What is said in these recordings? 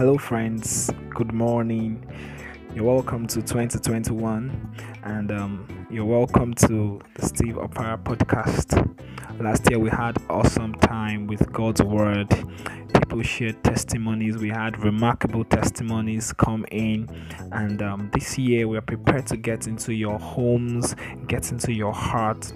Hello, friends. Good morning. You're welcome to 2021, and um, you're welcome to the Steve Opara podcast. Last year, we had awesome time with God's Word. People shared testimonies. We had remarkable testimonies come in, and um, this year, we're prepared to get into your homes, get into your heart.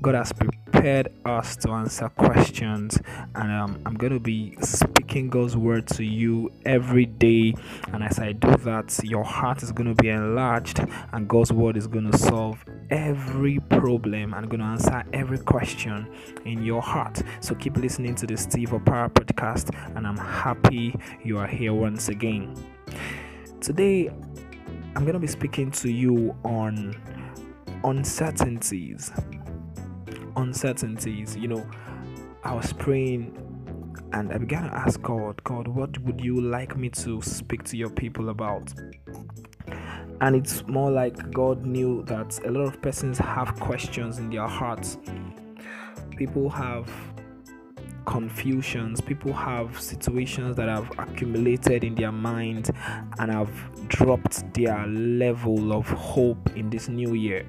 God has prepared prepared us to answer questions, and um, I'm going to be speaking God's word to you every day. And as I do that, your heart is going to be enlarged, and God's word is going to solve every problem and going to answer every question in your heart. So keep listening to the Steve Opara podcast, and I'm happy you are here once again. Today, I'm going to be speaking to you on uncertainties uncertainties, you know, I was praying and I began to ask God, God, what would you like me to speak to your people about? And it's more like God knew that a lot of persons have questions in their hearts. People have confusions, people have situations that have accumulated in their mind and have dropped their level of hope in this new year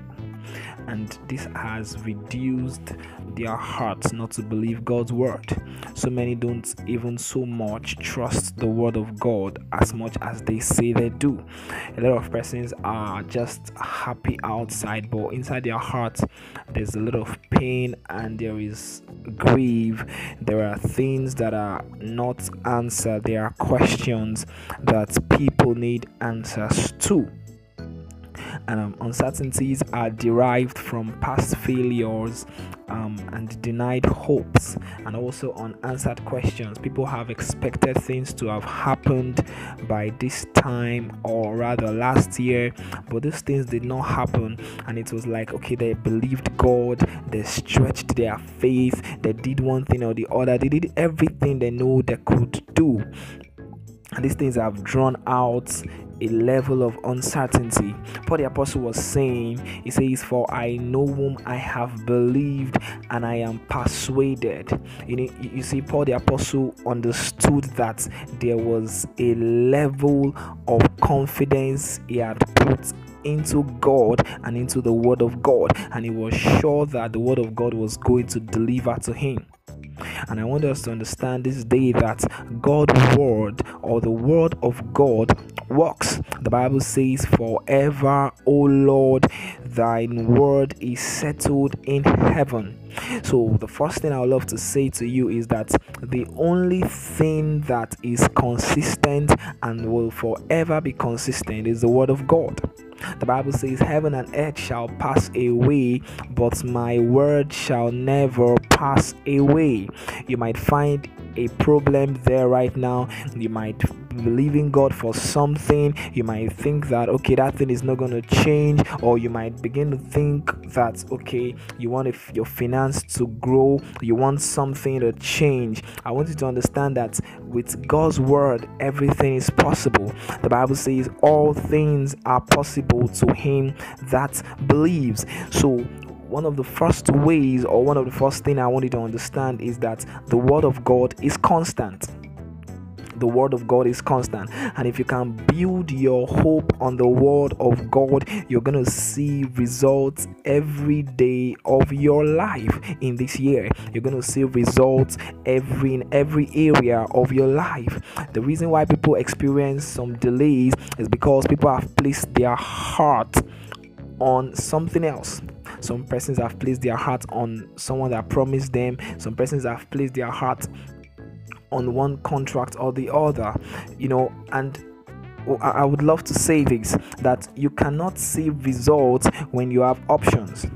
and this has reduced their hearts not to believe God's word. So many don't even so much trust the word of God as much as they say they do. A lot of persons are just happy outside, but inside their hearts, there's a lot of pain and there is grief. There are things that are not answered, there are questions that people need answers to um, uncertainties are derived from past failures um, and denied hopes and also unanswered questions. People have expected things to have happened by this time or rather last year, but these things did not happen, and it was like okay, they believed God, they stretched their faith, they did one thing or the other, they did everything they know they could do and these things have drawn out a level of uncertainty. Paul the Apostle was saying, He says, For I know whom I have believed, and I am persuaded. You know, you see, Paul the Apostle understood that there was a level of confidence he had put into God and into the Word of God, and he was sure that the Word of God was going to deliver to him. And I want us to understand this day that God's word or the word of God works. The Bible says, Forever, O Lord, thine word is settled in heaven. So, the first thing I would love to say to you is that the only thing that is consistent and will forever be consistent is the word of God. The Bible says, Heaven and earth shall pass away, but my word shall never pass away. You might find a problem there right now. You might believe in God for something. You might think that okay, that thing is not going to change, or you might begin to think that okay, you want if your finance to grow, you want something to change. I want you to understand that with God's word, everything is possible. The Bible says all things are possible to him that believes. So one of the first ways or one of the first thing I want you to understand is that the word of God is constant the word of God is constant. And if you can build your hope on the word of God, you're going to see results every day of your life in this year. You're going to see results every in every area of your life. The reason why people experience some delays is because people have placed their heart on something else. Some persons have placed their heart on someone that promised them. Some persons have placed their heart on one contract or the other, you know, and I would love to say this that you cannot see results when you have options.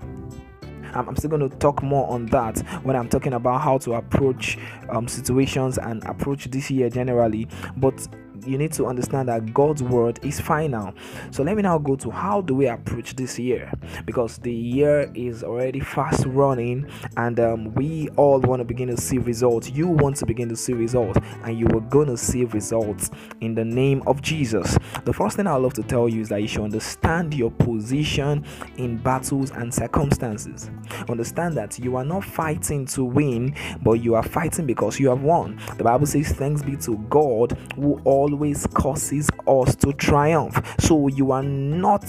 I'm still going to talk more on that when I'm talking about how to approach um, situations and approach this year generally. But you need to understand that God's word is final. So let me now go to how do we approach this year because the year is already fast running and um, we all want to begin to see results. You want to begin to see results and you are going to see results in the name of Jesus. The first thing I love to tell you is that you should understand your position in battles and circumstances. Understand that you are not fighting to win, but you are fighting because you have won. The Bible says, Thanks be to God who always causes us to triumph. So you are not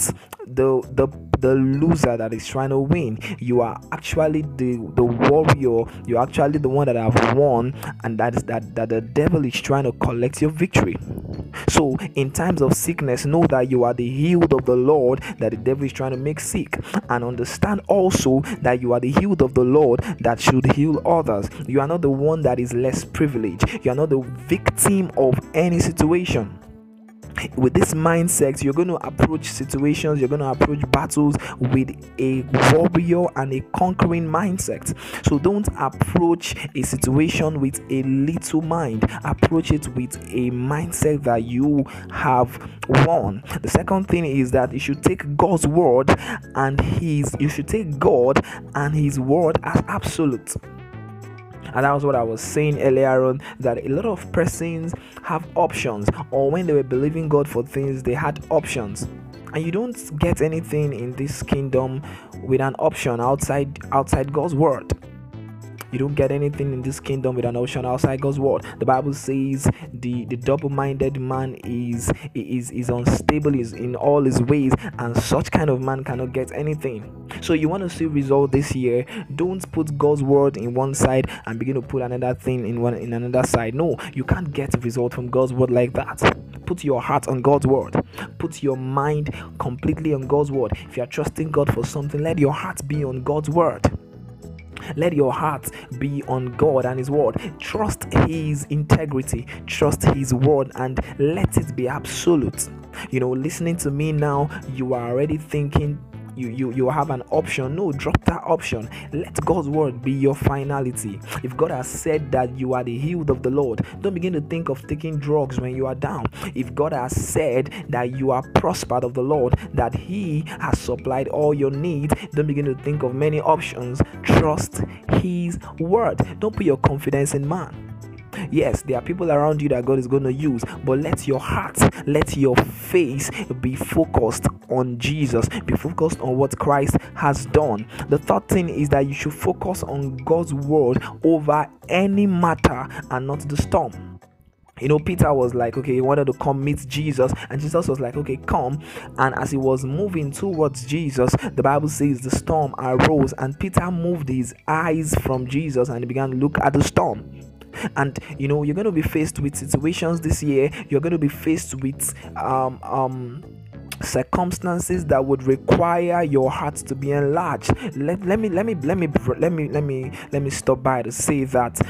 the the the loser that is trying to win. You are actually the the warrior. You're actually the one that have won and that is that that the devil is trying to collect your victory so in times of sickness know that you are the healed of the lord that the devil is trying to make sick. And understand also that you are the healed of the lord that should heal others. You are not the one that is less privileged. You are not the victim of any situation with this mindset you're going to approach situations you're going to approach battles with a warrior and a conquering mindset. So don't approach a situation with a little mind. Approach it with a mindset that you have won. The second thing is that you should take god's word and his you should take god and his word as absolute and that was what I was saying earlier on that a lot of persons have options, or when they were believing God for things, they had options. And you don't get anything in this kingdom with an option outside outside God's word. You don't get anything in this kingdom with an ocean outside God's word. The Bible says the, the double-minded man is is is unstable is in all his ways, and such kind of man cannot get anything. So you want to see result this year. Don't put God's word in one side and begin to put another thing in one in another side. No, you can't get result from God's word like that. Put your heart on God's word. Put your mind completely on God's word. If you are trusting God for something, let your heart be on God's word. Let your heart be on God and His word. Trust His integrity, trust His word, and let it be absolute. You know, listening to me now, you are already thinking you you you have an option. No drop that option. Let god's word be your finality. If god has said that you are the healed of the lord don't begin to think of taking drugs when you are down. If god has said that you are prospered of the lord that he has supplied all your needs don't begin to think of many options. Trust his word. Don't put your confidence in man. Yes, there are people around you that God is going to use, but let your heart, let your face be focused on Jesus, be focused on what Christ has done. The third thing is that you should focus on God's word over any matter and not the storm. You know peter was like okay he wanted to come meet jesus and jesus was like okay come. And as he was moving towards jesus the bible says the storm arose and peter moved his eyes from jesus and he began to look at the storm. And you know you're going to be faced with situations this year. You're going to be faced with um um circumstances that would require your heart to be enlarged. Let, let me let me let me let me let me let me stop by to say that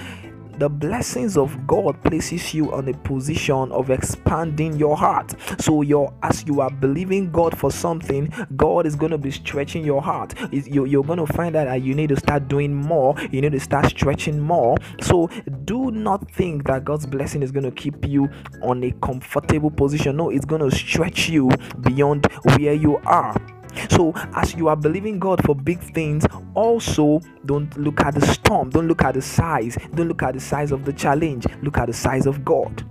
the blessings of God places you on a position of expanding your heart. So your as you are believing God for something, God is going to be stretching your heart. You, you're going to find out that you need to start doing more. You need to start stretching more. So do not think that God's blessing is going to keep you on a comfortable position. No, it's going to stretch you beyond where you are. So, as you are believing God for big things, also don't look at the storm, don't look at the size, don't look at the size of the challenge, look at the size of God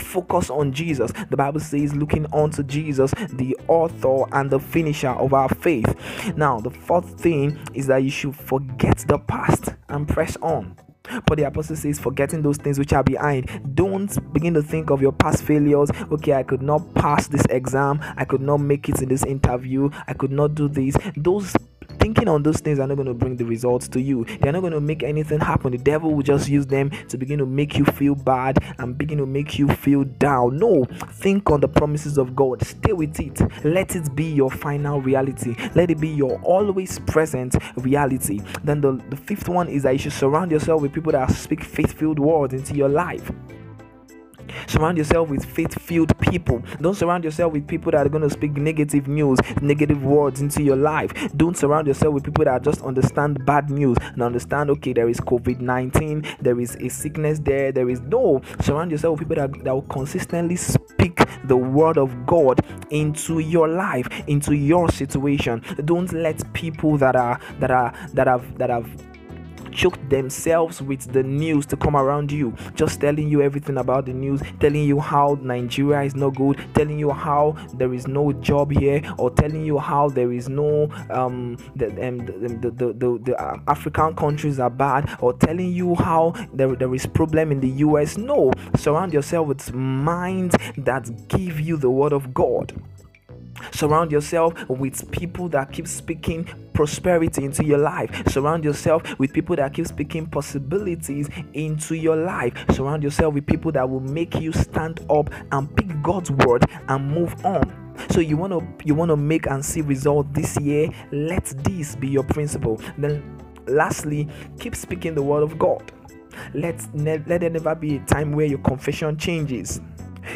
focus on Jesus. The Bible says, looking unto Jesus, the author and the finisher of our faith. Now, the fourth thing is that you should forget the past and press on. But the apostle says, forgetting those things which are behind. Don't begin to think of your past failures. Okay, I could not pass this exam. I could not make it in this interview. I could not do this. Those thinking on those things are not going to bring the results to you. They're not going to make anything happen. The devil will just use them to begin to make you feel bad and begin to make you feel down. No, think on the promises of God. Stay with it. Let it be your final reality. Let it be your always present reality. Then the, the fifth one is that you should surround yourself with people that speak faith filled words into your life. Surround yourself with faith filled people. Don't surround yourself with people that are going to speak negative news, negative words into your life. Don't surround yourself with people that just understand bad news and understand, okay, there is COVID 19, there is a sickness there, there is no. Surround yourself with people that, that will consistently speak the word of God into your life, into your situation. Don't let people that are that are that have that have choked themselves with the news to come around you, just telling you everything about the news, telling you how Nigeria is not good, telling you how there is no job here, or telling you how there is no um the um, the, the, the, the, uh, African countries are bad, or telling you how there, there is problem in the US. No, surround yourself with minds that give you the word of God. Surround yourself with people that keep speaking prosperity into your life. Surround yourself with people that keep speaking possibilities into your life. Surround yourself with people that will make you stand up and pick God's word and move on. So you want to you want to make and see result this year? Let this be your principle. Then lastly keep speaking the word of god. Let let there never be a time where your confession changes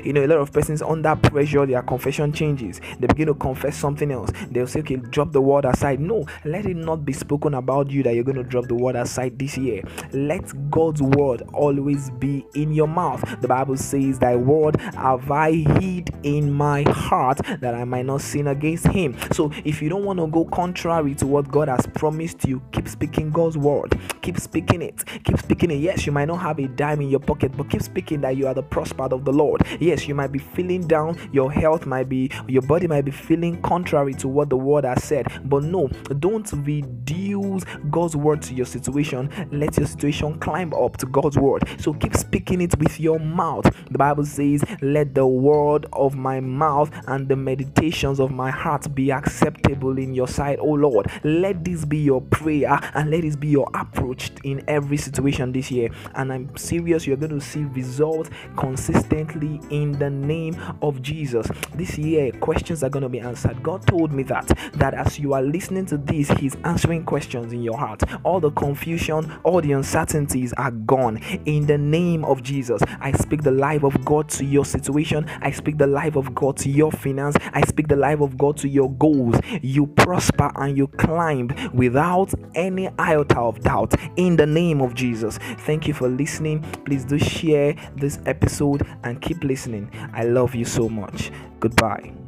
you know, a lot of persons under pressure, their confession changes. They begin to confess something else. They'll say, okay, drop the word aside. No, let it not be spoken about you that you're going to drop the word aside this year. Let God's word always be in your mouth. The Bible says, Thy word have I hid in my heart that I might not sin against him. So if you don't want to go contrary to what God has promised you, keep speaking God's word. Keep speaking it. Keep speaking it. Yes, you might not have a dime in your pocket, but keep speaking that you are the prospered of the Lord. Yes, you might be feeling down, your health might be, your body might be feeling contrary to what the word has said. But no, don't reduce God's word to your situation. Let your situation climb up to God's word. So keep speaking it with your mouth. The Bible says, Let the word of my mouth and the meditations of my heart be acceptable in your sight, oh Lord. Let this be your prayer and let this be your approach in every situation this year. And I'm serious, you're going to see results consistently in the name of Jesus. This year, questions are going to be answered. God told me that that as you are listening to this, He's answering questions in your heart. All the confusion, all the uncertainties are gone in the name of Jesus. I speak the life of God to your situation. I speak the life of God to your finance. I speak the life of God to your goals. You prosper and you climb without any iota of doubt in the name of Jesus. Thank you for listening. Please do share this episode and keep listening. I love you so much. Goodbye.